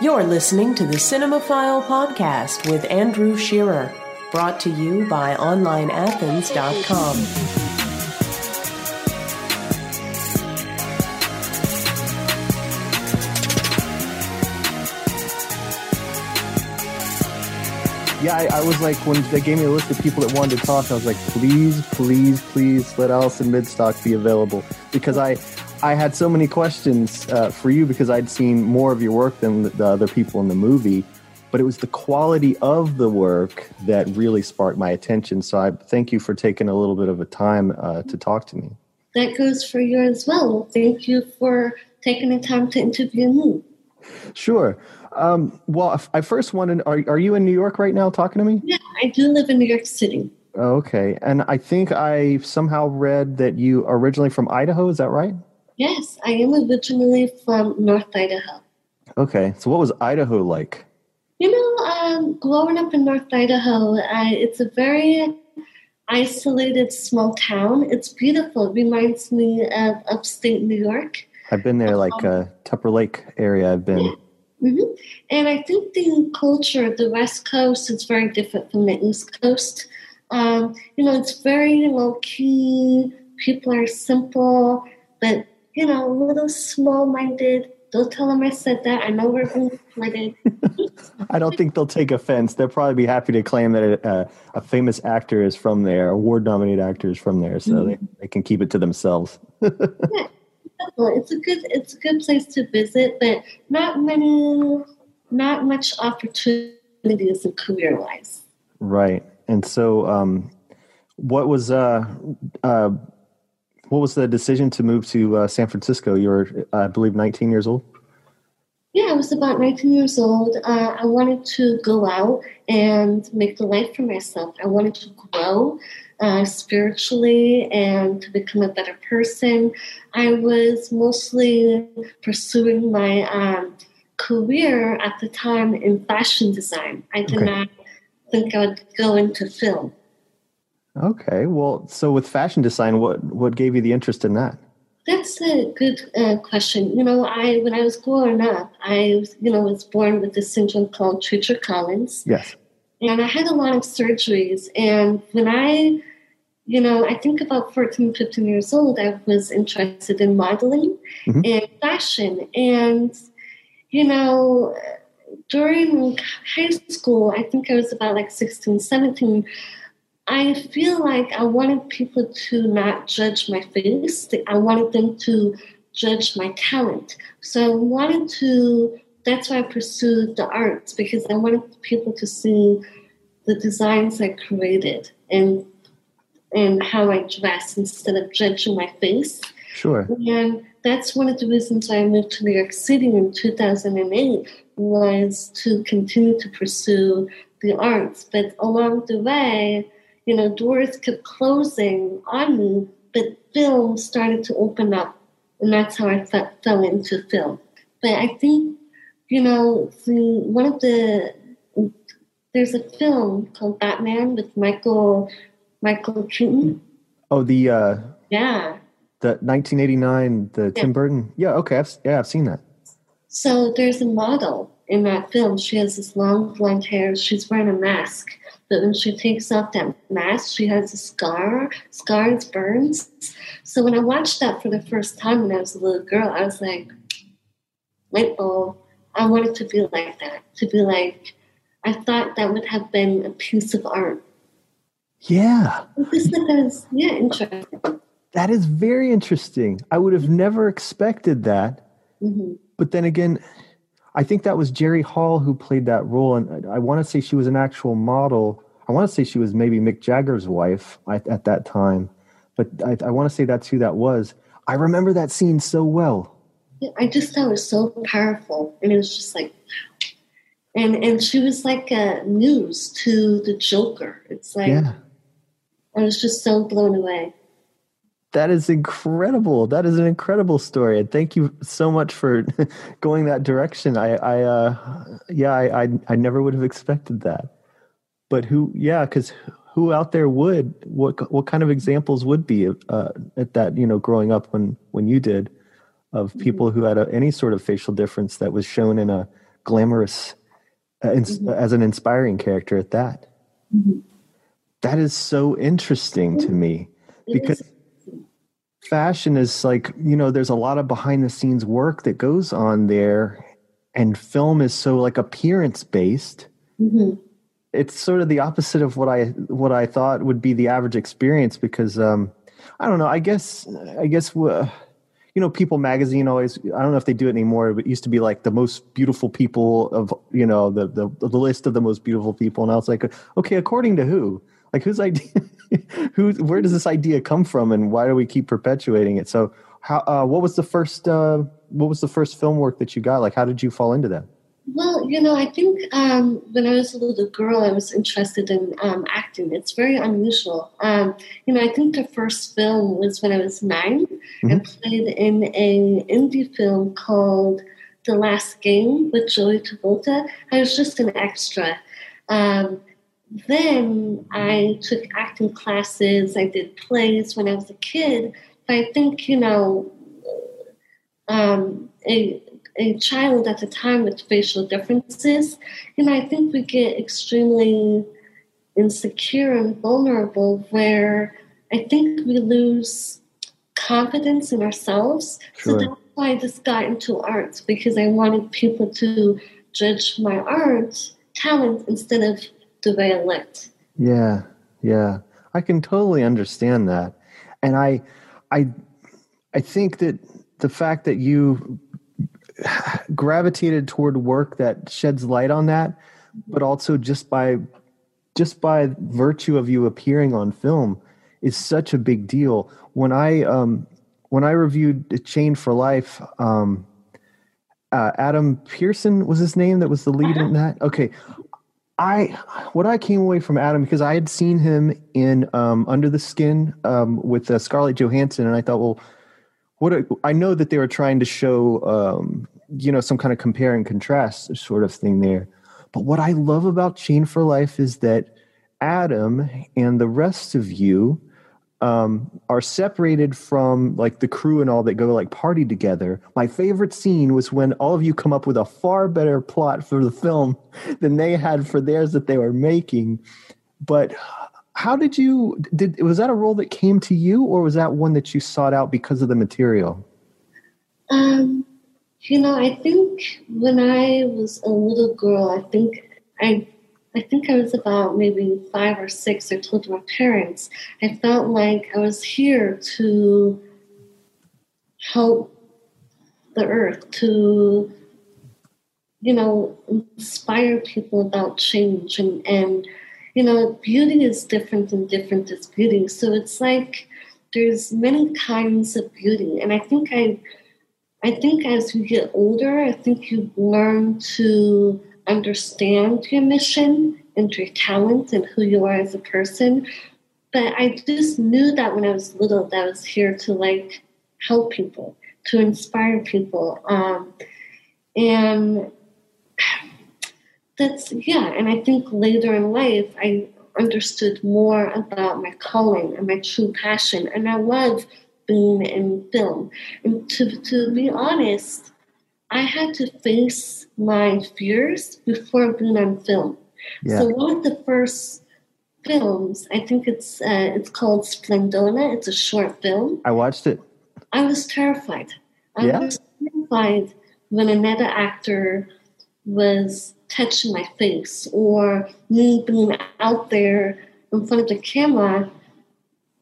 You're listening to the Cinemaphile Podcast with Andrew Shearer, brought to you by OnlineAthens.com. yeah, I, I, was like, when they gave me a list of people that wanted to talk, I was like, please, please, please let Allison Midstokke be available because I, I had so many questions uh, for you because I'd seen more of your work than the other people in the movie, but it was the quality of the work that really sparked my attention. So I thank you for taking a little bit of a time uh, to talk to me. That goes for you as well. Thank you for taking the time to interview me. Sure. Um, well, I first wanted, are, are you in New York right now talking to me? Yeah, I do live in New York City. Okay. And I think I somehow read that you are originally from Idaho. Is that right? Yes, I am originally from North Idaho. Okay. So what was Idaho like? You know, um, growing up in North Idaho, uh, it's a very isolated small town. It's beautiful. It reminds me of upstate New York. I've been there, like uh, Tupper Lake area. I've been. Mm-hmm. And I think the culture of the West Coast is very different from the East Coast. Um, you know, it's very low key. People are simple, but you know, a little small minded. Don't tell them I said that. I know we're being recorded. I don't think they'll take offense. They'll probably be happy to claim that a, uh, a famous actor is from there, award nominated actor is from there, so mm-hmm. they, they can keep it to themselves. yeah it's a good it's a good place to visit, but not many, not much opportunities in career wise. Right, and so um, what was uh, uh, what was the decision to move to uh, San Francisco? You were, I believe, 19 years old. Yeah, I was about 19 years old. Uh, I wanted to go out and make a life for myself. I wanted to grow uh, spiritually and to become a better person. I was mostly pursuing my um, career at the time in fashion design. I did okay. not think I would go into film. Okay, well, so with fashion design, what what gave you the interest in that? That's a good uh, question. You know, I when I was growing up, I you know was born with this syndrome called Treacher Collins. Yes. And I had a lot of surgeries, and when I you know, I think about 14, 15 years old, I was interested in modeling mm-hmm. and fashion. And, you know, during high school, I think I was about like 16, 17, I feel like I wanted people to not judge my face. I wanted them to judge my talent. So I wanted to, that's why I pursued the arts because I wanted people to see the designs I created and and how I dress instead of judging my face. Sure. And that's one of the reasons I moved to New York City in 2008 was to continue to pursue the arts. But along the way, you know, doors kept closing on me, but film started to open up. And that's how I fe- fell into film. But I think, you know, the, one of the, there's a film called Batman with Michael Michael Keaton. Oh, the uh, yeah, the 1989, the yeah. Tim Burton. Yeah, okay, I've, yeah, I've seen that. So there's a model in that film. She has this long blonde hair. She's wearing a mask, but when she takes off that mask, she has a scar, scars, burns. So when I watched that for the first time when I was a little girl, I was like, light bulb. I wanted to be like that. To be like, I thought that would have been a piece of art yeah. This is yeah, interesting. That is very interesting. I would have never expected that. Mm-hmm. But then again, I think that was Jerry Hall who played that role. And I, I want to say she was an actual model. I want to say she was maybe Mick Jagger's wife at, at that time. But I, I want to say that's who that was. I remember that scene so well. Yeah, I just thought it was so powerful. And it was just like, and and she was like a news to the Joker. It's like yeah. I was just so blown away. That is incredible. That is an incredible story, and thank you so much for going that direction. I, I, uh, yeah, I, I, I never would have expected that. But who, yeah, because who out there would? What, what kind of examples would be uh, at that? You know, growing up when when you did, of mm-hmm. people who had a, any sort of facial difference that was shown in a glamorous uh, ins- Mm-hmm. as an inspiring character at that. Mhm. That is so interesting to me because fashion is like you know there's a lot of behind the scenes work that goes on there and film is so like appearance based Mhm. it's sort of the opposite of what i what i thought would be the average experience because um i don't know i guess i guess uh, you know people magazine always i don't know if they do it anymore but it used to be like the most beautiful people of you know the the, the list of the most beautiful people and i was like okay according to who like whose idea who where does this idea come from and why do we keep perpetuating it so how uh, what was the first uh what was the first film work that you got like how did you fall into that Well, you know, I think um, when I was a little girl, I was interested in um, acting. It's very unusual. Um, you know, I think the first film was when I was 9 I Mhm. played in an indie film called The Last Game with Joey Travolta. I was just an extra. Um, then I took acting classes. I did plays when I was a kid. But I think, you know, um, a a child at the time with facial differences, you know, I think we get extremely insecure and vulnerable where I think we lose confidence in ourselves. Sure. So that's why I just got into art because I wanted people to judge my art talent instead of the way I looked. Yeah, yeah. I can totally understand that. And I I I think that the fact that you gravitated toward work that sheds light on that, but also just by just by virtue of you appearing on film is such a big deal. When I um when I reviewed Chained for Life, um uh, Adam Pearson was his name that was the lead in that. Okay, I what I came away from Adam because I had seen him in um, Under the Skin um, with uh, Scarlett Johansson, and I thought, well, what I know that they were trying to show, um, you know, some kind of compare and contrast sort of thing there. But what I love about Chained for Life is that Adam and the rest of you um, are separated from like the crew and all that go like party together. My favorite scene was when all of you come up with a far better plot for the film than they had for theirs that they were making. But how did you did was that a role that came to you or was that one that you sought out because of the material? Um, you know, I think when I was a little girl, I think I, I think I was about maybe five or six. I told my parents I felt like I was here to help the earth, to you know, inspire people about change and and you know, beauty is different and different is beauty. So it's like there's many kinds of beauty, and I think I I think as you get older, I think you learn to understand your mission and your talents and who you are as a person. But I just knew that when I was little, that I was here to like help people, to inspire people. Um, and that's, yeah, and I think later in life, I understood more about my calling and my true passion. And I love being in film. And to, to be honest, I had to face my fears before being on film. Yeah. So one of the first films, I think it's uh, it's called Splendona. It's a short film. I watched it. I was terrified. I Yeah? was terrified when another actor was touching my face or me being out there in front of the camera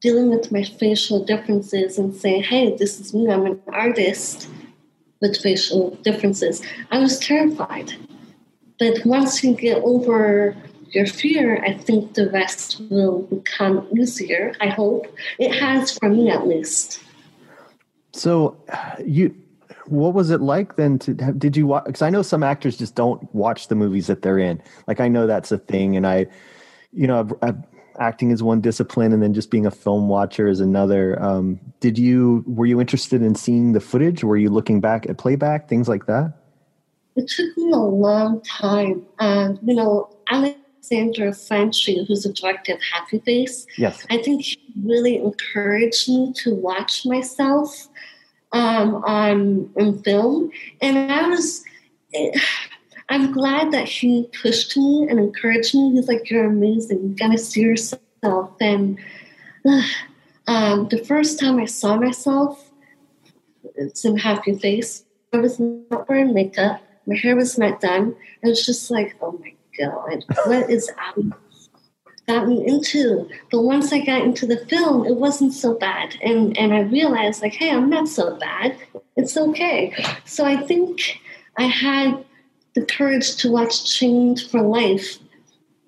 dealing with my facial differences and saying, hey, this is me, I'm an artist with facial differences. I was terrified. But once you get over your fear, I think the rest will become easier. I hope. It has for me at least. So you what was it like then to have, did you watch because i know some actors just don't watch the movies that they're in like i know that's a thing and i you know I've, I've, acting is one discipline and then just being a film watcher is another um, did you were you interested in seeing the footage were you looking back at playback things like that It took me a long time. and you know, Alexander Franchi, who's a director of Happy Face, yes I think he really encouraged me to watch myself um, on in film, and I was. I'm glad that he pushed me and encouraged me. He's like, You're amazing. You gotta see yourself. And um, the first time I saw myself, it's in Happy Face. I was not wearing makeup. My hair was not done. I was just like, Oh my God, what is Abby got me into. But once I got into the film, it wasn't so bad. And and I realized like, hey, I'm not so bad. It's okay. So I think I had the courage to watch Chained for Life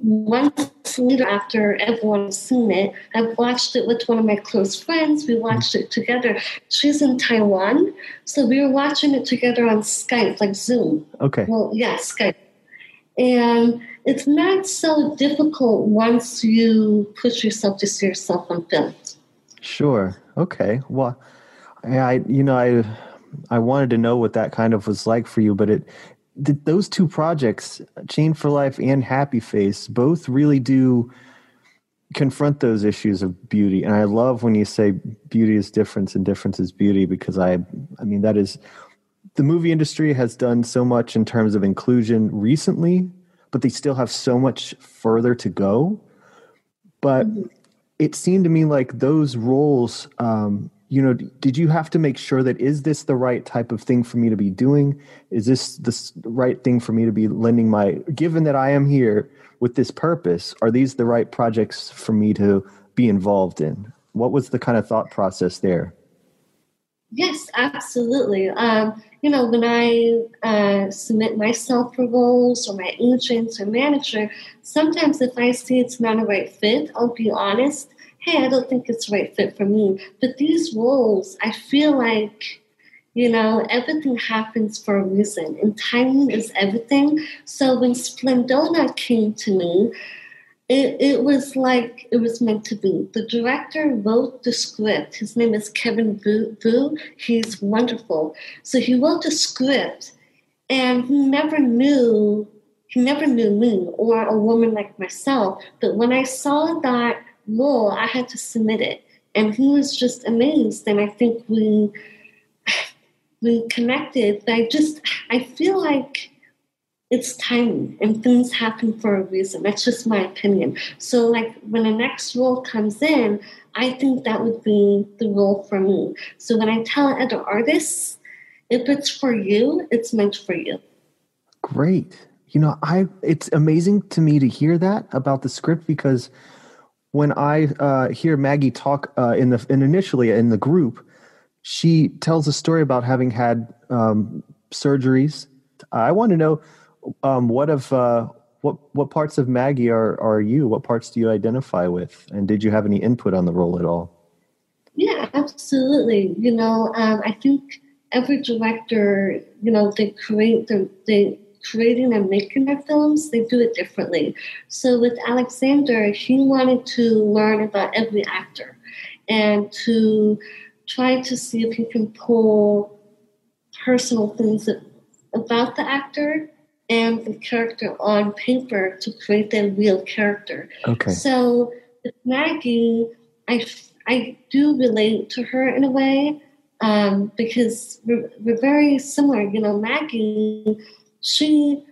months later after everyone's seen it. I watched it with one of my close friends. We watched it together. She's in Taiwan, so we were watching it together on Skype, like Zoom. Okay. Well, yeah, Skype. And it's not so difficult once you push yourself to see yourself on film. Sure. Okay. Well, I you know I I wanted to know what that kind of was like for you, but it those two projects, Chained for Life and Happy Face, both really do confront those issues of beauty. And I love when you say beauty is difference and difference is beauty because I I mean that is the movie industry has done so much in terms of inclusion recently, but they still have so much further to go. But mm-hmm. it seemed to me like those roles, um, you know, did you have to make sure that is this the right type of thing for me to be doing? Is this the right thing for me to be lending my, given that I am here with this purpose, are these the right projects for me to be involved in? What was the kind of thought process there? Yes, absolutely. Um, you know, when I uh, submit myself for roles or my agents or manager, sometimes if I see it's not a right fit, I'll be honest. Hey, I don't think it's the right fit for me. But these roles, I feel like, you know, everything happens for a reason, and timing is everything. So when Splendona came to me, it, it was like it was meant to be. The director wrote the script. His name is Kevin Vu. He's wonderful. So he wrote the script, and he never knew he never knew me or a woman like myself. But when I saw that role, I had to submit it, and he was just amazed. And I think we we connected. I just I feel like it's timing and things happen for a reason. That's just my opinion. So, like, when the next role comes in, I think that would be the role for me. So, when I tell other artists, if it's for you, it's meant for you. Great. You know, I it's amazing to me to hear that about the script because when I uh, hear Maggie talk uh, in the and initially in the group, she tells a story about having had um, surgeries. I want to know um, what of uh, what what parts of Maggie are are you? What parts do you identify with? And did you have any input on the role at all? Yeah, absolutely. You know, um, I think every director, you know, they create the they creating and making their films, they do it differently. So with Alexander, he wanted to learn about every actor and to try to see if he can pull personal things about the actor and the character on paper to create that real character. Okay. So with Maggie, I, I do relate to her in a way um, because we're, we're very similar. You know, Maggie, she,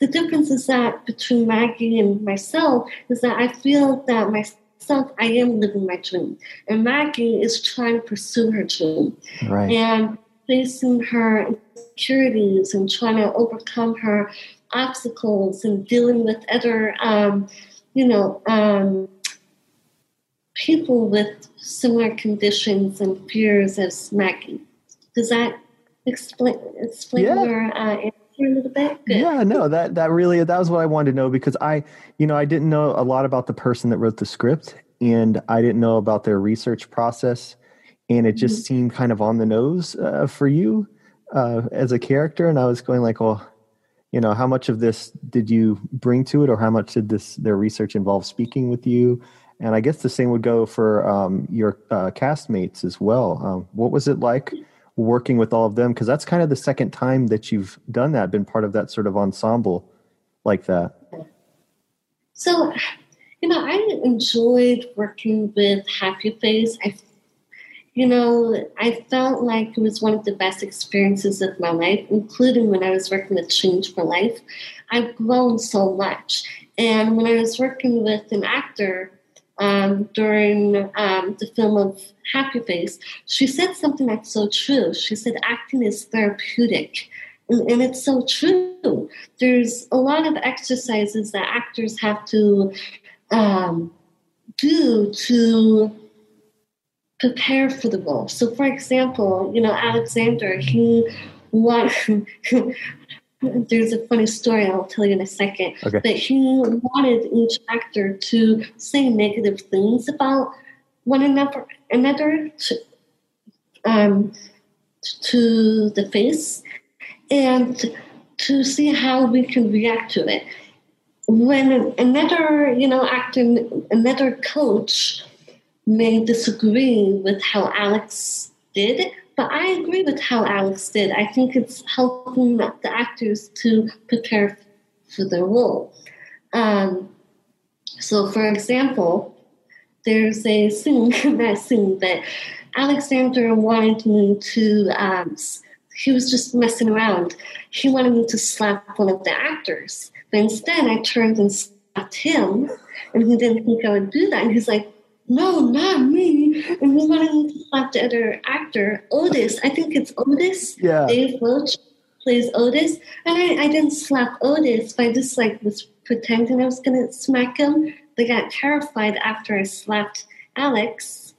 the difference is that between Maggie and myself is that I feel that myself, I am living my dream. And Maggie is trying to pursue her dream. Right. And facing her insecurities and trying to overcome her obstacles and dealing with other, um, you know, um, people with similar conditions and fears as Maggie. Does that explain explain yeah. your uh, a little bit? Good. Yeah, no, that that really that was what I wanted to know because I, you know, I didn't know a lot about the person that wrote the script, and I didn't know about their research process and it just mm-hmm. seemed kind of on the nose uh, for you uh, as a character and i was going like well you know how much of this did you bring to it or how much did this their research involve speaking with you and i guess the same would go for um, your uh, castmates as well um, what was it like working with all of them because that's kind of the second time that you've done that been part of that sort of ensemble like that so you know i enjoyed working with happy face i you know, I felt like it was one of the best experiences of my life, including when I was working with Chained for Life. I've grown so much. And when I was working with an actor um, during um, the film of Happy Face, she said something that's so true. She said, acting is therapeutic. And, and it's so true. There's a lot of exercises that actors have to um, do to prepare for the role. So, for example, you know, Alexander, he what there's a funny story I'll tell you in a second. Okay. But he wanted each actor to say negative things about one another, another to, um, to the face, and to see how we can react to it. When another, you know, actor, another coach may disagree with how Alex did, but I agree with how Alex did. I think it's helping the actors to prepare for their role. Um, so, for example, there's a scene, that scene, but Alexander wanted me to, um, he was just messing around. He wanted me to slap one of the actors. But instead, I turned and slapped him, and he didn't think I would do that. And he's like, no, not me. And we wanted to slap the other actor, Otis. I think it's Otis. Yeah. Dave Roach plays Otis. And I, I didn't slap Otis, but I just like was pretending I was gonna smack him. They got terrified after I slapped Alex.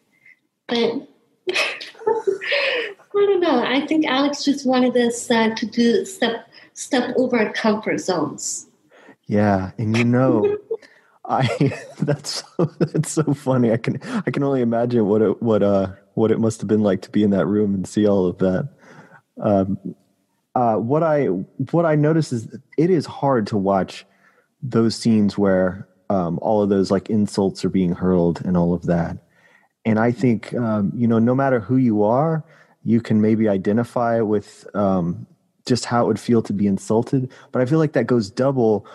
But I don't know. I think Alex just wanted us uh, to do step step over our comfort zones. Yeah, and you know, I that's so, that's so funny. I can I can only imagine what it what uh what it must have been like to be in that room and see all of that. Um, uh, what I what I notice is it is hard to watch those scenes where um, all of those like insults are being hurled and all of that. And I think um, you know, no matter who you are, you can maybe identify with um, just how it would feel to be insulted. But I feel like that goes double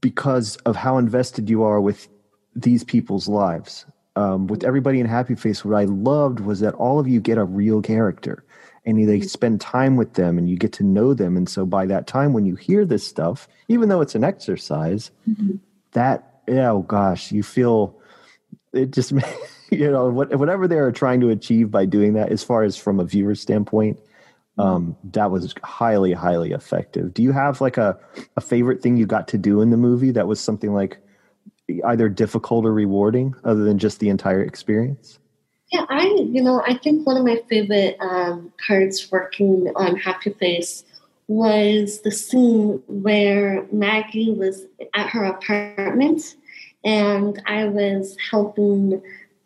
because of how invested you are with these people's lives. Um, with everybody in Happy Face, what I loved was that all of you get a real character and they spend time with them and you get to know them. And so by that time, when you hear this stuff, even though it's an exercise, mm-hmm. that, yeah, oh gosh, you feel it just, you know, whatever they're trying to achieve by doing that, as far as from a viewer standpoint, um, that was highly highly effective. Do you have like a, a favorite thing you got to do in the movie that was something like either difficult or rewarding other than just the entire experience? Yeah i you know i think one of my favorite um, parts working on happy face was the scene where maggie was at her apartment and i was helping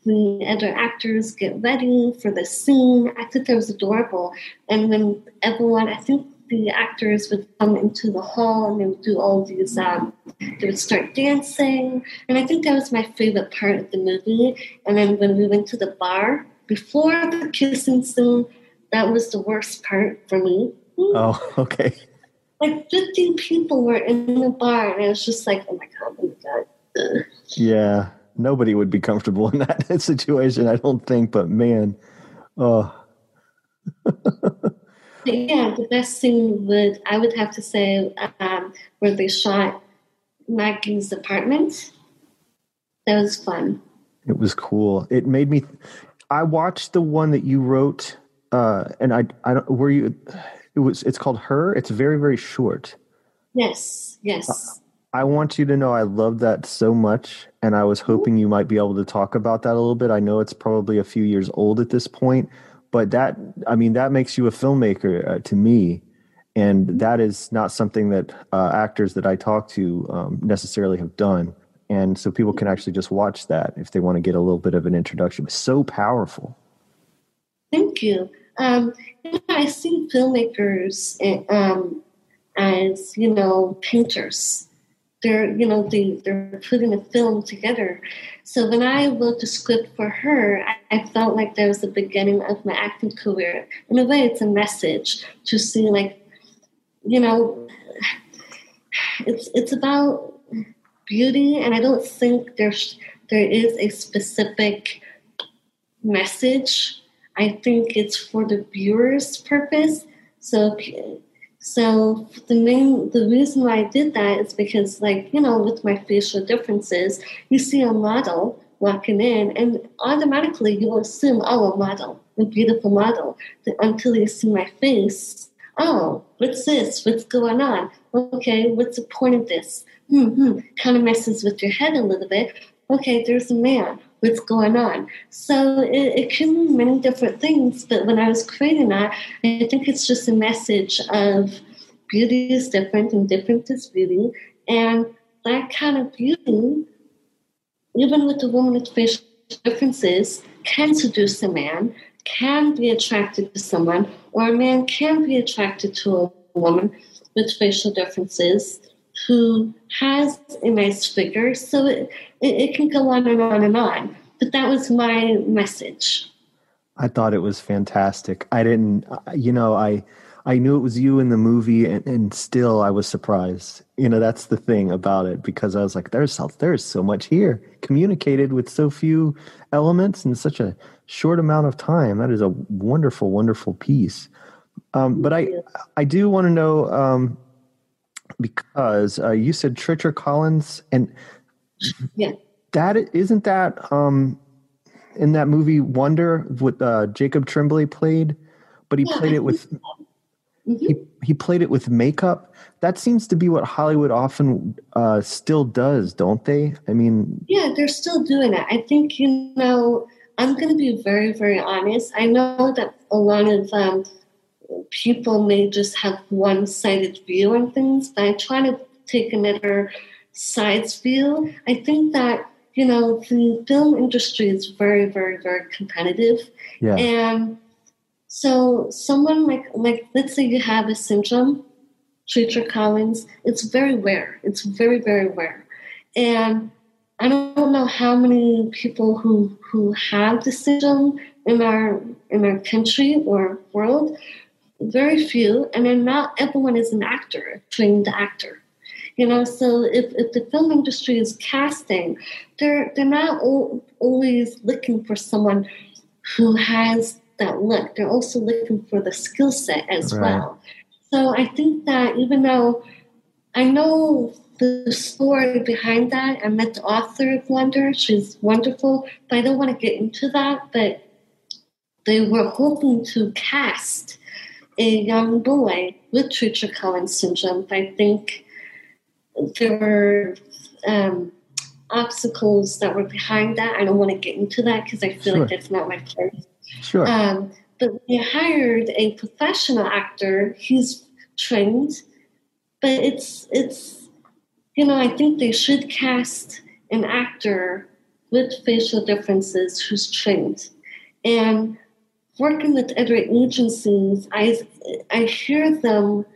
the other actors get ready for the scene. I thought that was adorable. And when everyone, I think the actors would come into the hall and they would do all these, um, they would start dancing. And I think that was my favorite part of the movie. And then when we went to the bar, before the kissing scene, that was the worst part for me. Oh, okay. Like 15 people were in the bar, and I was just like, oh my God, oh my God. Yeah nobody would be comfortable in that situation, I don't think. But man, oh. yeah, the best scene would I would have to say um, where they shot Maggie's apartment. That was fun. It was cool. It made me. I watched the one that you wrote, uh, and I I don't were you. It was. It's called Her. It's very very short. Yes. Yes. I want you to know I love that so much, and I was hoping you might be able to talk about that a little bit. I know it's probably a few years old at this point, but that I mean that makes you a filmmaker uh, to me, and that is not something that uh, actors that I talk to um, necessarily have done. And so people can actually just watch that if they want to get a little bit of an introduction. It's so powerful. Thank you. Um, I see filmmakers eh, um, as you know painters they're you know they, they're putting a film together. So when i wrote the script for her I, I, felt like that was the beginning of my acting career. In a way it's a message to see like you know it's it's about beauty and i don't think there's there is a specific message. I think it's for the viewer's purpose. So, so the main the reason why I did that is because, like you know, with my facial differences, you see a model walking in, and automatically you assume, oh, a model, a beautiful model, until you see my face. Oh, what's this? What's going on? Okay, what's the point of this? hmm kind of messes with your head a little bit. Okay, there's a man. What's going on? So it, it can mean many different things. But when I was creating that, I think it's just a message of beauty is different and different is beauty. And that kind of beauty, even with a woman with facial differences, can seduce a man, can be attracted to someone, or a man can be attracted to a woman with facial differences who has a nice figure. So it, it, it can go on and on and on. But that was my message. I thought it was fantastic. I didn't, you know, I I knew it was you in the movie, and, and still I was surprised. You know, that's the thing about it because I was like, "There's there's so much here, communicated with so few elements in such a short amount of time. That is a wonderful, wonderful piece." Um, but I I do want to know um, because uh, you said Treacher Collins, and yeah, that isn't that um, in that movie Wonder what uh, Jacob Tremblay played, but he yeah, played it with mm-hmm. he he played it with makeup. That seems to be what Hollywood often uh, still does, don't they? I mean, yeah, they're still doing it. I think you know. I'm going to be very, very honest. I know that a lot of um, people may just have one sided view on things, but I try to take another side's view. I think that, you know, the film industry is very, very, very competitive. Yeah. And so someone like like let's say you have a syndrome, Treacher Collins, it's very rare. It's very, very rare. And I don't know how many people who who have the syndrome in our in our country or world, very few, and then not everyone is an actor, a trained actor. You know, so if, if the film industry is casting, they're they're not always looking for someone who has that look. They're also looking for the skill set as right. well. So I think that even though I know the story behind that, I met the author of Wonder. She's wonderful, but I don't want to get into that. But they were hoping to cast a young boy with Treacher Collins syndrome. I think there were um, obstacles that were behind that. I don't want to get into that because I feel sure. like that's not my place. Sure. Um, but we hired a professional actor. He's trained, but it's it's you know I think they should cast an actor with facial differences who's trained, and working with other agencies, I I hear them,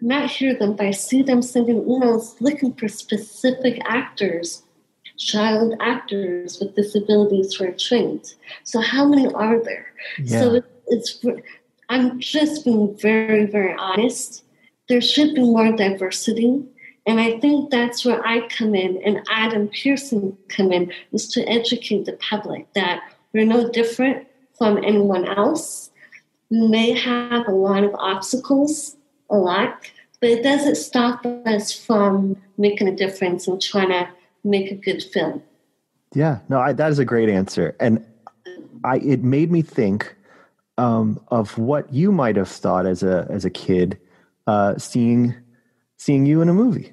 not hear them, but I see them sending emails looking for specific actors, child actors with disabilities who are trained. So how many are there? Yeah. So it's I'm just being very very honest. There should be more diversity. And I think that's where I come in and Adam Pearson come in is to educate the public that we're no different from anyone else. may have a lot of obstacles, a lot, but it doesn't stop us from making a difference and trying to make a good film. Yeah, no, I, that is a great answer, and I it made me think um, of what you might have thought as a as a kid uh, seeing seeing you in a movie.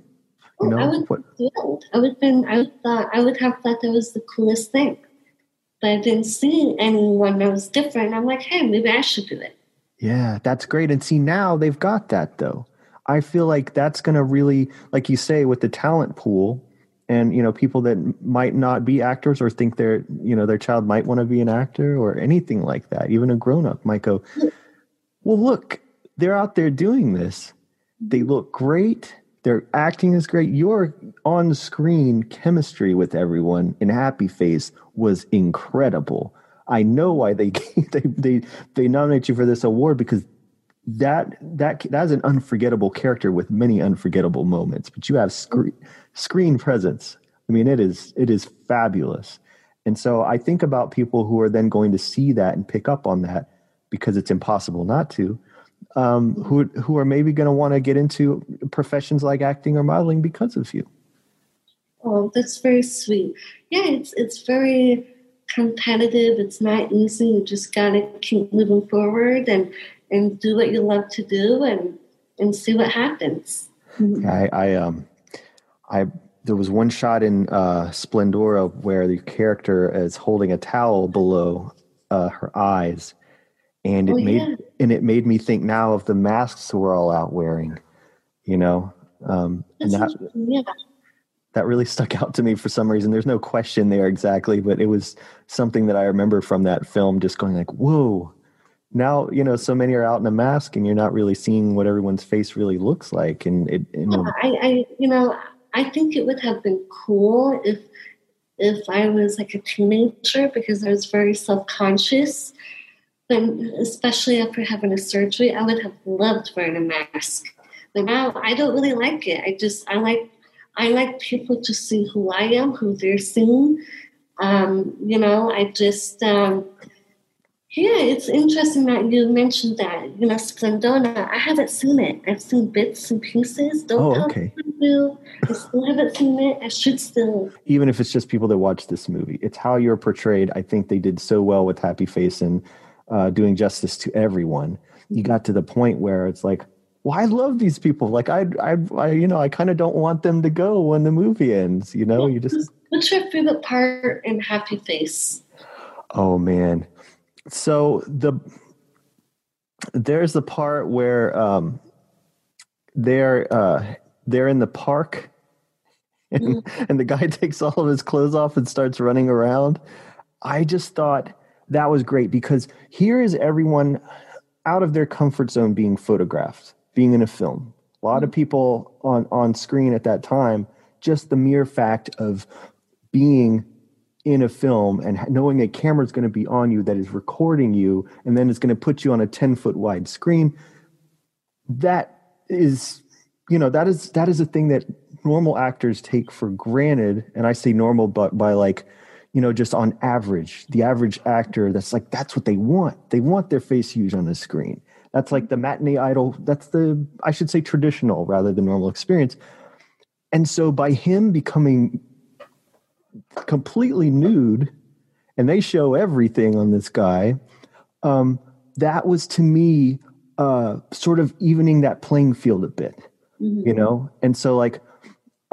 You oh, know, I would what, I would been I would thought I would have thought that was the coolest thing but I didn't see anyone that was different. I'm like, hey, maybe I should do it. Yeah, that's great. And see, now they've got that though. I feel like that's going to really, like you say, with the talent pool and, you know, people that might not be actors or think their, you know, their child might want to be an actor or anything like that. Even a grown up might go, well, look, they're out there doing this. They look great. Their acting is great. Your on screen chemistry with everyone in Happy Face was incredible. I know why they they they they nominate you for this award because that that that's an unforgettable character with many unforgettable moments. But you have screen screen presence. I mean, it is it is fabulous. And so I think about people who are then going to see that and pick up on that because it's impossible not to. Um, who who are maybe going to want to get into professions like acting or modeling because of you. Oh, that's very sweet. Yeah, it's it's very competitive. It's not easy. You just gotta keep moving forward and and do what you love to do and and see what happens. I, I um I there was one shot in uh, Splendora where the character is holding a towel below uh, her eyes, and it oh, made yeah. and it made me think now of the masks we're all out wearing, you know, um, that yeah. that really stuck out to me for some reason. There's no question there exactly, but it was something that I remember from that film, just going like, "Whoa." Now you know so many are out in a mask, and you're not really seeing what everyone's face really looks like. And it, you know, I, I, you know, I think it would have been cool if if I was like a teenager because I was very self But especially after having a surgery, I would have loved wearing a mask. But now I don't really like it. I just I like I like people to see who I am, who they're seeing. Um, you know, I just um, yeah, it's interesting that you mentioned that. You know, Splendora. I haven't seen it. I've seen bits and pieces. Don't oh, okay. Me I still haven't seen it. I should still. Even if it's just people that watch this movie, it's how you're portrayed. I think they did so well with Happy Face and uh, doing justice to everyone. You got to the point where it's like, well, I love these people. Like I, I, I you know, I kind of don't want them to go when the movie ends. You know, you just. What's your favorite part in Happy Face? Oh man, so the there's the part where um, they're uh, they're in the park and, mm. and the guy takes all of his clothes off and starts running around i just thought that was great because here is everyone out of their comfort zone being photographed being in a film a lot of mm. people on on screen at that time just the mere fact of being in a film and knowing a camera is going to be on you that is recording you and then it's going to put you on a 10 foot wide screen that is you know that is that is a thing that normal actors take for granted and i say normal but by like you know just on average the average actor that's like that's what they want. They want their face used on the screen. That's like the matinee idol. That's the i should say traditional rather than normal experience. And so by him becoming completely nude and they show everything on this guy um, that was to me uh, sort of evening that playing field a bit mm-hmm. you know? And so like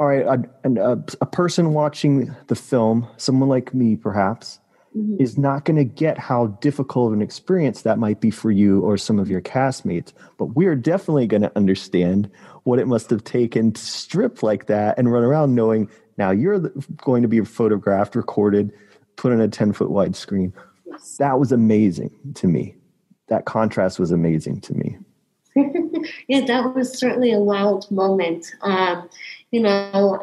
all right a, a, a, person watching the film someone like me perhaps mm-hmm. is not going to get how difficult of an experience that might be for you or some of your castmates but we're definitely going to understand what it must have taken to strip like that and run around knowing now you're going to be photographed, recorded, put on a 10 foot wide screen. That was amazing to me. That contrast was amazing to me. yeah, that was certainly a wild moment. Um, you know,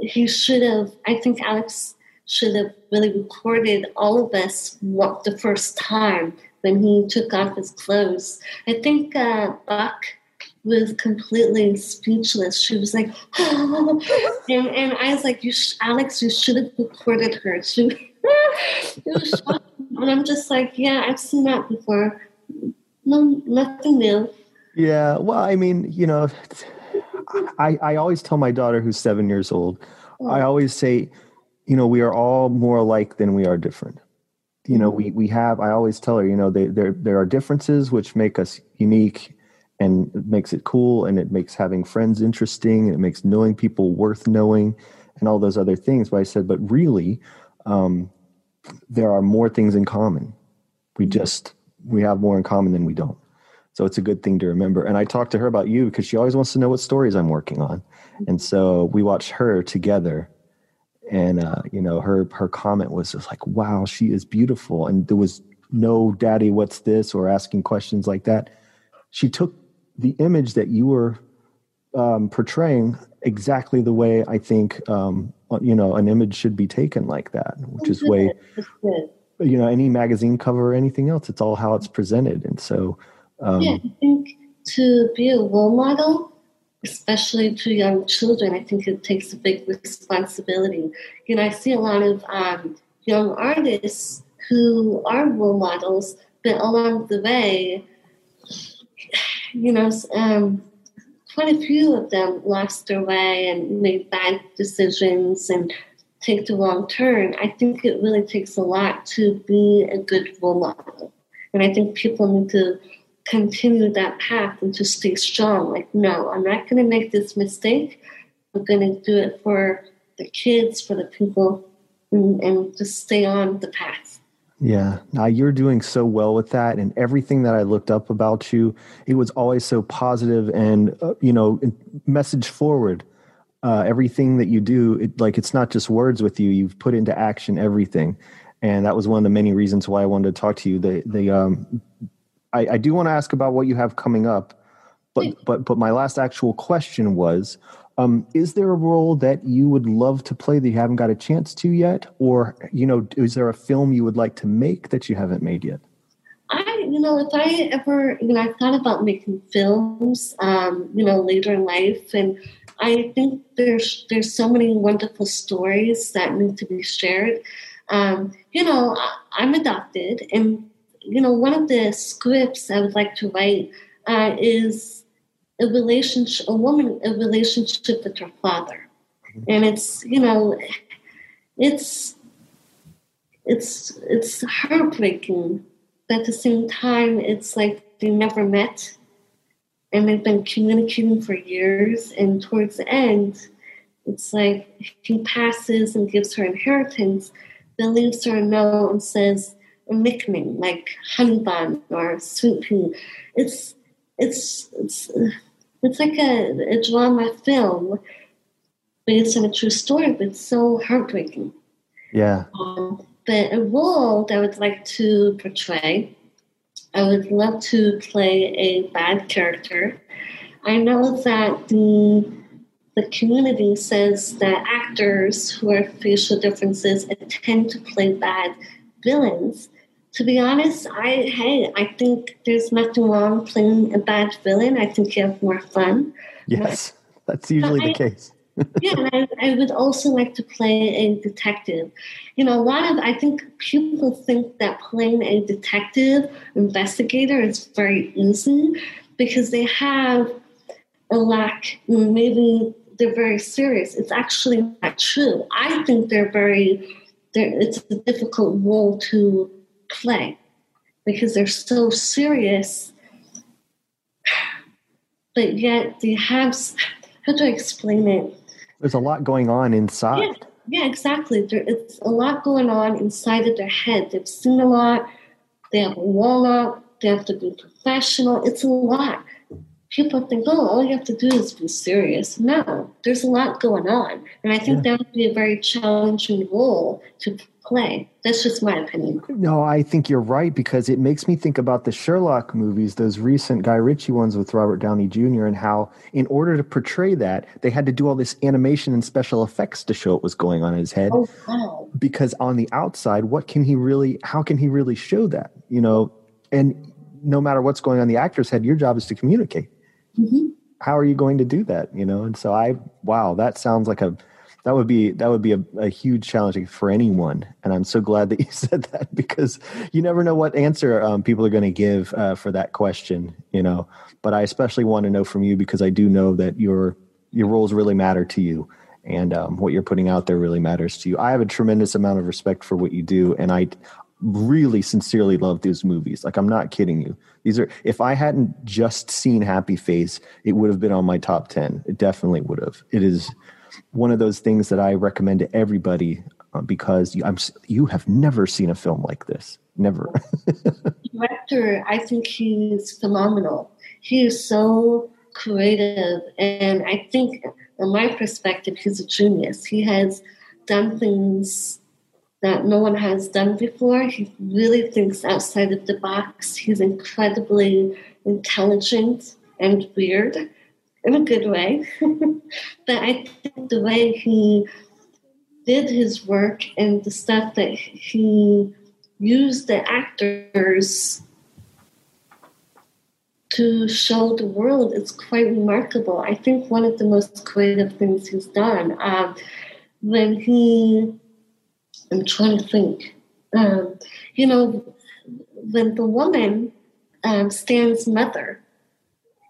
he should have, I think Alex should have really recorded all of us what the first time when he took off his clothes. I think uh, Buck was completely speechless. She was like, oh. and, and I was like, you sh- Alex, you should have recorded her. She was and I'm just like, yeah, I've seen that before. No, nothing new. Yeah, well, I mean, you know, I I always tell my daughter who's seven years old, oh. I always say, you know, we are all more alike than we are different. You know, we we have. I always tell her, you know, they, there there are differences which make us unique and it makes it cool and it makes having friends interesting and it makes knowing people worth knowing and all those other things but i said but really um, there are more things in common we mm-hmm. just we have more in common than we don't so it's a good thing to remember. And i talked to her about you because she always wants to know what stories i'm working on. And so we watched her together. And uh, you know her her comment was just like wow she is beautiful. And there was no daddy what's this? or asking questions like that. She took the image that you were um, portraying exactly the way I think um, you know an image should be taken like that, which is way you know any magazine cover or anything else. It's all how it's presented, and so um, yeah, I think to be a role model, especially to young children, I think it takes a big responsibility. You know, I see a lot of um, young artists who are role models, but along the way, you know, um, quite a few of them lost their way and made bad decisions and take the wrong turn. I think it really takes a lot to be a good role model. And I think people need to continue that path and to stay strong. Like, no, I'm not going to make this mistake. I'm going to do it for the kids, for the people, and, and just stay on the path. Yeah, now you're doing so well with that, and everything that I looked up about you, it was always so positive and uh, you know, message forward. Uh, everything that you do, it, like it's not just words with you; you've put into action everything, and that was one of the many reasons why I wanted to talk to you. The the um, I, I do want to ask about what you have coming up, but but but my last actual question was, um, is there a role that you would love to play that you haven't got a chance to yet, or you know, is there a film you would like to make that you haven't made yet? I, you know, if I ever, you know, I thought about making films, um, you know, later in life, and I think there's there's so many wonderful stories that need to be shared. Um, you know, I'm adopted, and you know, one of the scripts I would like to write uh, is a relationship, a woman, a relationship with her father, mm-hmm. and it's you know, it's it's it's heartbreaking. But at the same time, it's like they never met, and they've been communicating for years. And towards the end, it's like he passes and gives her inheritance, then leaves her a note and says nickname like Honey Bun or Sweet Pea. It's it's it's it's like a, a drama film based on a true story, but it's so heartbreaking. Yeah. Um, but a role that I would like to portray, I would love to play a bad character. I know that the the community says that actors who have facial differences tend to play bad villains, to be honest, I hey, I think there's nothing wrong playing a bad villain. I think you have more fun. Yes, but, that's usually the I, case. yeah, and I, I, would also like to play a detective. You know, a lot of I think people think that playing a detective investigator is very easy because they have a lack. Maybe they're very serious. It's actually not true. I think they're very. They're, it's a difficult role to play because they're so serious, but yet they have. How do I explain it? There's a lot going on inside. Yeah, yeah exactly. There, it's a lot going on inside of their head. They've seen a lot. They have a wall up. They have to be professional. It's a lot people think, oh, all you have to do is be serious. No, there's a lot going on. And I think yeah. that would be a very challenging role to play. That's just my opinion. No, I think you're right because it makes me think about the Sherlock movies, those recent Guy Ritchie ones with Robert Downey Jr., and how, in order to portray that, they had to do all this animation and special effects to show what was going on in his head. Oh, wow. Because on the outside, what can he really, how can he really show that? You know, and no matter what's going on in the actor's head, your job is to communicate. Mm-hmm. How are you going to do that? You know, and so I, wow, that sounds like a that would be that would be a, a, huge challenge for anyone and i'm so glad that you said that because you never know what answer um, people are going to give uh, for that question you know but i especially want to know from you because i do know that your your roles really matter to you and um, what you're putting out there really matters to you i have a tremendous amount of respect for what you do and i really sincerely love these movies. Like I'm not kidding you. These are if I hadn't just seen Happy Face, it would have been on my top 10. It definitely would have. It is one of those things that I recommend to everybody uh, because you, I'm you have never seen a film like this. Never. director, I think he's phenomenal. He is so creative and I think from my perspective he's a genius. He has done things that no one has done before. He really thinks outside of the box. He's incredibly intelligent and weird in a good way. but I think the way he did his work and the stuff that he used the actors to show the world is quite remarkable. I think one of the most creative things he's done. Um, when he I'm trying to think. Um, you know, when the woman, um, Stan's mother,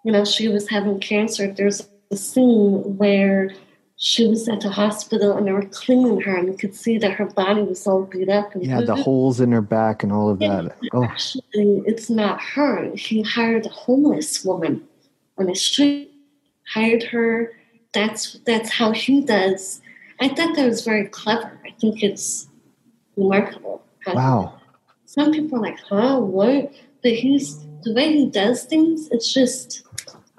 you know, she was having cancer, there's a scene where she was at the hospital and they were cleaning her and you could see that her body was all beat up. And yeah, the holes in her back and all of that. Oh. Actually, it's not her. He hired a homeless woman on the street, hired her. That's that's how he does. I thought that was very clever. I think it's remarkable. Wow. Some people are like, huh, what? But he's the way he does things. It's just,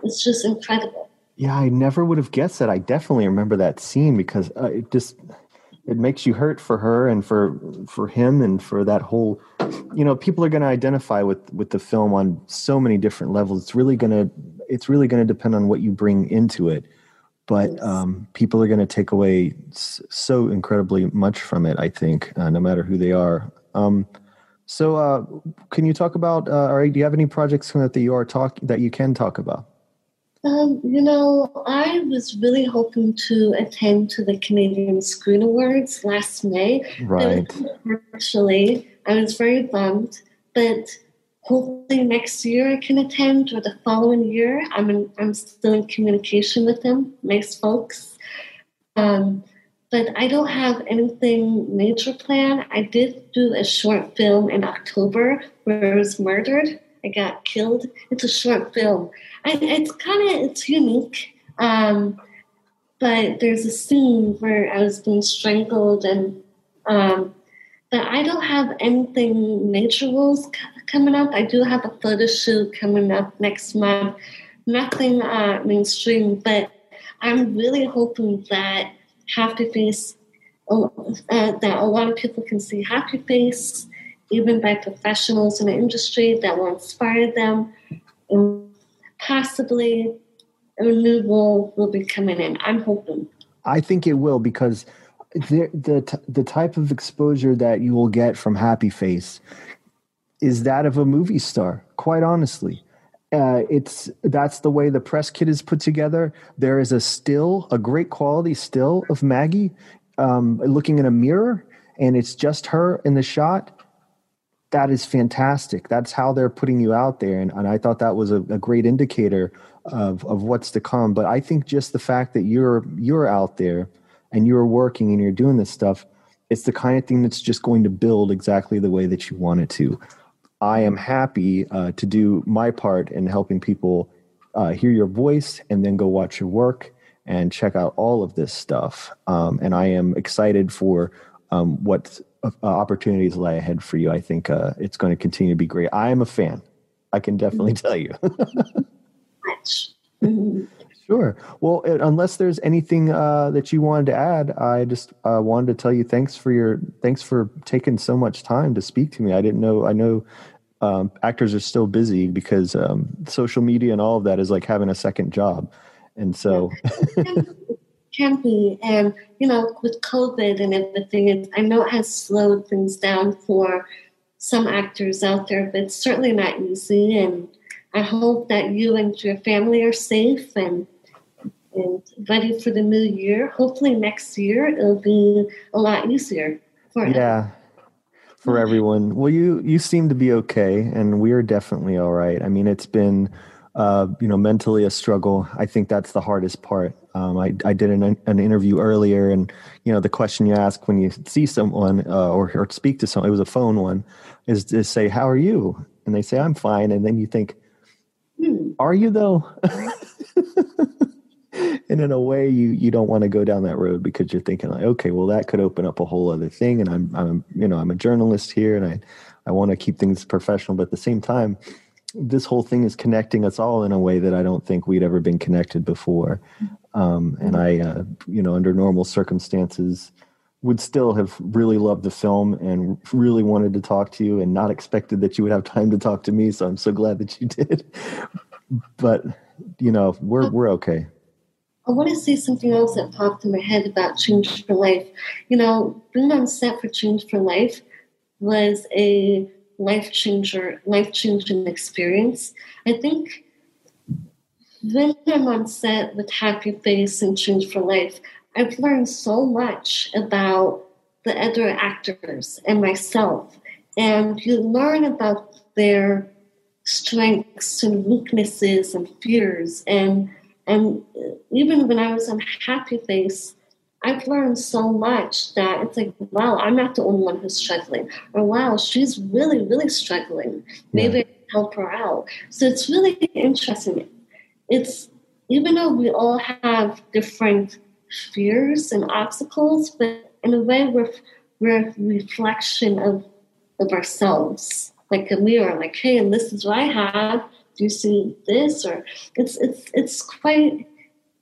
it's just incredible. Yeah, I never would have guessed that. I definitely remember that scene because uh, it just it makes you hurt for her and for for him and for that whole you know people are going to identify with with the film on so many different levels it's really going to it's really going to depend on what you bring into it but um, people are going to take away so incredibly much from it i think uh, no matter who they are um, so uh, can you talk about uh, or do you have any projects that you are talk that you can talk about um, you know, I was really hoping to attend to the Canadian Screen Awards last May. Right. Actually, I was very bummed, but hopefully next year I can attend or the following year. I'm in, I'm still in communication with them, nice folks. Um, but I don't have anything major planned. I did do a short film in October where I was murdered. I got killed. It's a short film. It's kind of it's unique. Um, but there's a scene where I was being strangled, and um, but I don't have anything nature rules c- coming up. I do have a photo shoot coming up next month. Nothing uh, mainstream, but I'm really hoping that Happy Face, uh, that a lot of people can see Happy Face, even by professionals in the industry that will inspire them. And possibly a new role will be coming in. I'm hoping. I think it will because the the the type of exposure that you will get from Happy Face is that of a movie star. Quite honestly, uh, it's that's the way the press kit is put together. There is a still, a great quality still of Maggie um, looking in a mirror, and it's just her in the shot that is fantastic. That's how they're putting you out there. And, and I thought that was a, a, great indicator of, of what's to come. But I think just the fact that you're you're out there and you're working and you're doing this stuff, it's the kind of thing that's just going to build exactly the way that you want it to. I am happy uh, to do my part in helping people uh, hear your voice and then go watch your work and check out all of this stuff. Um, and I am excited for um, what uh, opportunities lie ahead for you. I think uh, it's going to continue to be great. I am a fan. I can definitely tell you. sure. Well, unless there's anything uh, that you wanted to add, I just uh, wanted to tell you thanks for your thanks for taking so much time to speak to me. I didn't know. I know um, actors are still busy because um, social media and all of that is like having a second job, and so. can be. And, you know, with COVID and everything, it, I know it has slowed things down for some actors out there, but it's certainly not easy. And I hope that you and your family are safe and and ready for the new year. Hopefully next year it'll be a lot easier for yeah for everyone. Well, you you seem to be okay, and we're definitely all right. I mean, it's been uh, you know, mentally a struggle. I think that's the hardest part. Um, I, I did an, an interview earlier, and you know, the question you ask when you see someone uh, or, or speak to someone, it was a phone one, is to say, "How are you?" And they say, "I'm fine," and then you think, hmm, "Are you though?" and in a way, you you don't want to go down that road because you're thinking like, okay, well, that could open up a whole other thing, and I'm I'm you know I'm a journalist here, and I I want to keep things professional, but at the same time this whole thing is connecting us all in a way that I don't think we'd ever been connected before. Um, and I, uh, you know, under normal circumstances, would still have really loved the film and really wanted to talk to you and not expected that you would have time to talk to me. So I'm so glad that you did. but you know, we're we're okay. I want to say something else that popped in my head about Chained for Life. You know, being on set for Chained for Life was a life changer, life changing experience. I think when I'm on set with Happy Face and Chained for Life, I've learned so much about the other actors and myself, and you learn about their strengths and weaknesses and fears and and even when I was on Happy Face, I've learned so much that it's like, wow, I'm not the only one who's struggling. Or wow, she's really, really struggling. Maybe yeah. I can help her out. So it's really interesting. It's even though we all have different fears and obstacles, but in a way we're we're a reflection of of ourselves. Like a mirror, like, hey, and this is what I have do you see this or it's it's it's quite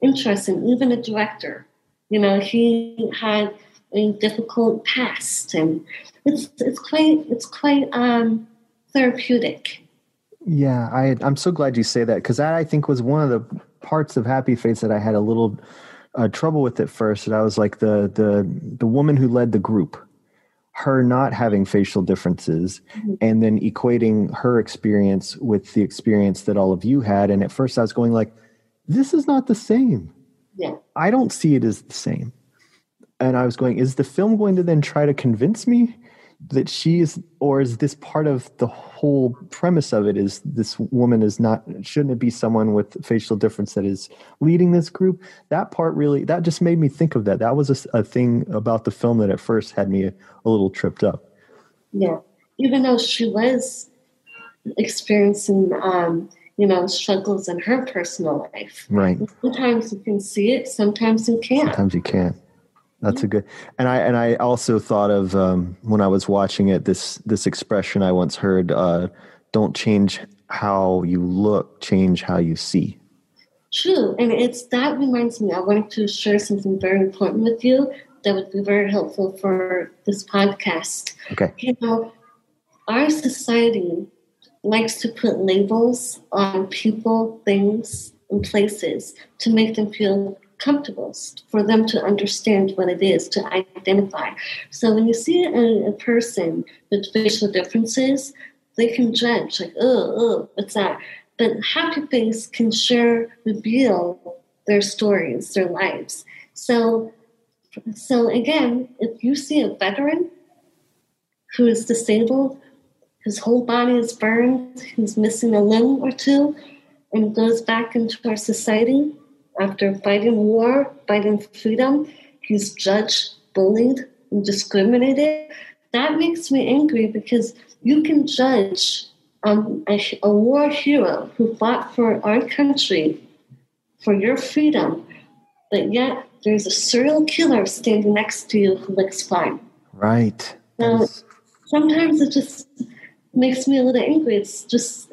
interesting. Even a director you know he had a difficult past and it's it's quite it's quite um therapeutic. Yeah i i'm so glad you say that because that i think was one of the parts of happy face that i had a little uh, trouble with at first and i was like the the the woman who led the group her not having facial differences mm-hmm. and then equating her experience with the experience that all of you had. And at first i was going like this is not the same. Yeah. I don't see it as the same. And i was going is the film going to then try to convince me that she is or is this part of the whole premise of it is this woman is not shouldn't it be someone with facial difference that is leading this group? That part really that just made me think of that. That was a, a thing about the film that at first had me a, a little tripped up. Yeah. Even though she was experiencing um you know struggles in her personal life. Right. Sometimes you can see it sometimes you can't. Sometimes you can't that's a good, and I and I also thought of um, when I was watching it this this expression I once heard: uh, "Don't change how you look, change how you see." True, and it's that reminds me. I wanted to share something very important with you that would be very helpful for this podcast. Okay, you know, our society likes to put labels on people, things, and places to make them feel comfortable for them to understand what it is to identify. So when you see a, a person with facial differences, they can judge like, oh, oh, what's that? But Happy Face can share, reveal their stories, their lives. So, so again, if you see a veteran who is disabled, his whole body is burned, he's missing a limb or two, and goes back into our society, after fighting war, fighting freedom, he's judged, bullied, and discriminated. That makes me angry because you can judge um, a, a war hero who fought for our country, for your freedom, but yet there's a serial killer standing next to you who looks fine. Right. Now, sometimes it just makes me a little angry. It's just,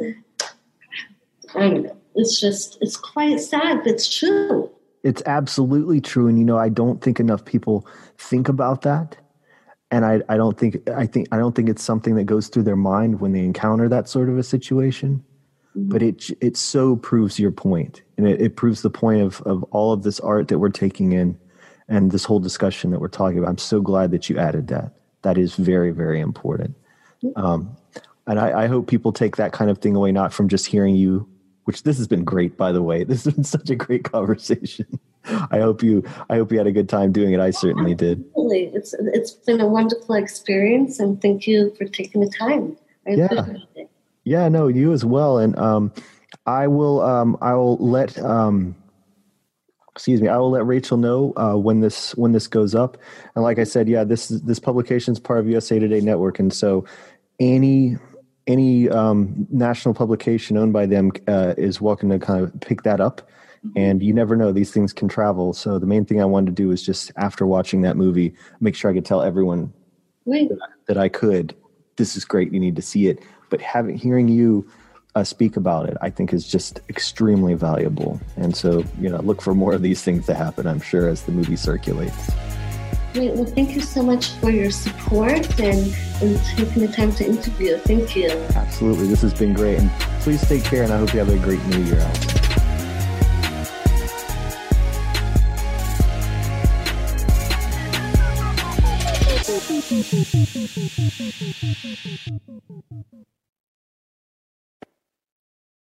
I don't know it's just it's quite sad but it's true. It's absolutely true and you know i don't think enough people think about that. And I, I don't think i think i don't think it's something that goes through their mind when they encounter that sort of a situation. Mm-hmm. but it it so proves your point and it, it proves the point of of all of this art that we're taking in and this whole discussion that we're talking about. I'm so glad that you added that. That is very very important. Mm-hmm. um, and I, I hope people take that kind of thing away not from just hearing you which this has been great by the way. This has been such a great conversation. I hope you i hope you had a good time doing it. I certainly did. Absolutely. it's it's been a wonderful experience and thank you for taking the time. I yeah. yeah no you as well. And um i will um i will let um excuse me i will let rachel know uh, when this when this goes up. And like i said yeah this this publication is part of usa today network. And so any any um, national publication owned by them uh, is welcome to kind of pick that up. Mm-hmm. And you never know; these things can travel. So the main thing I wanted to do is just after watching that movie, make sure I could tell everyone that, that, I could. This is great. You need to see it. But having hearing you uh, speak about it, I think is just extremely valuable. And so, you know, look for more of these things to happen. I'm sure as the movie circulates. Great. Well, thank you so much for your support and, and taking the time to interview. Thank you. Absolutely. This has been great. And please take care, and I hope you have a great new year, Allison.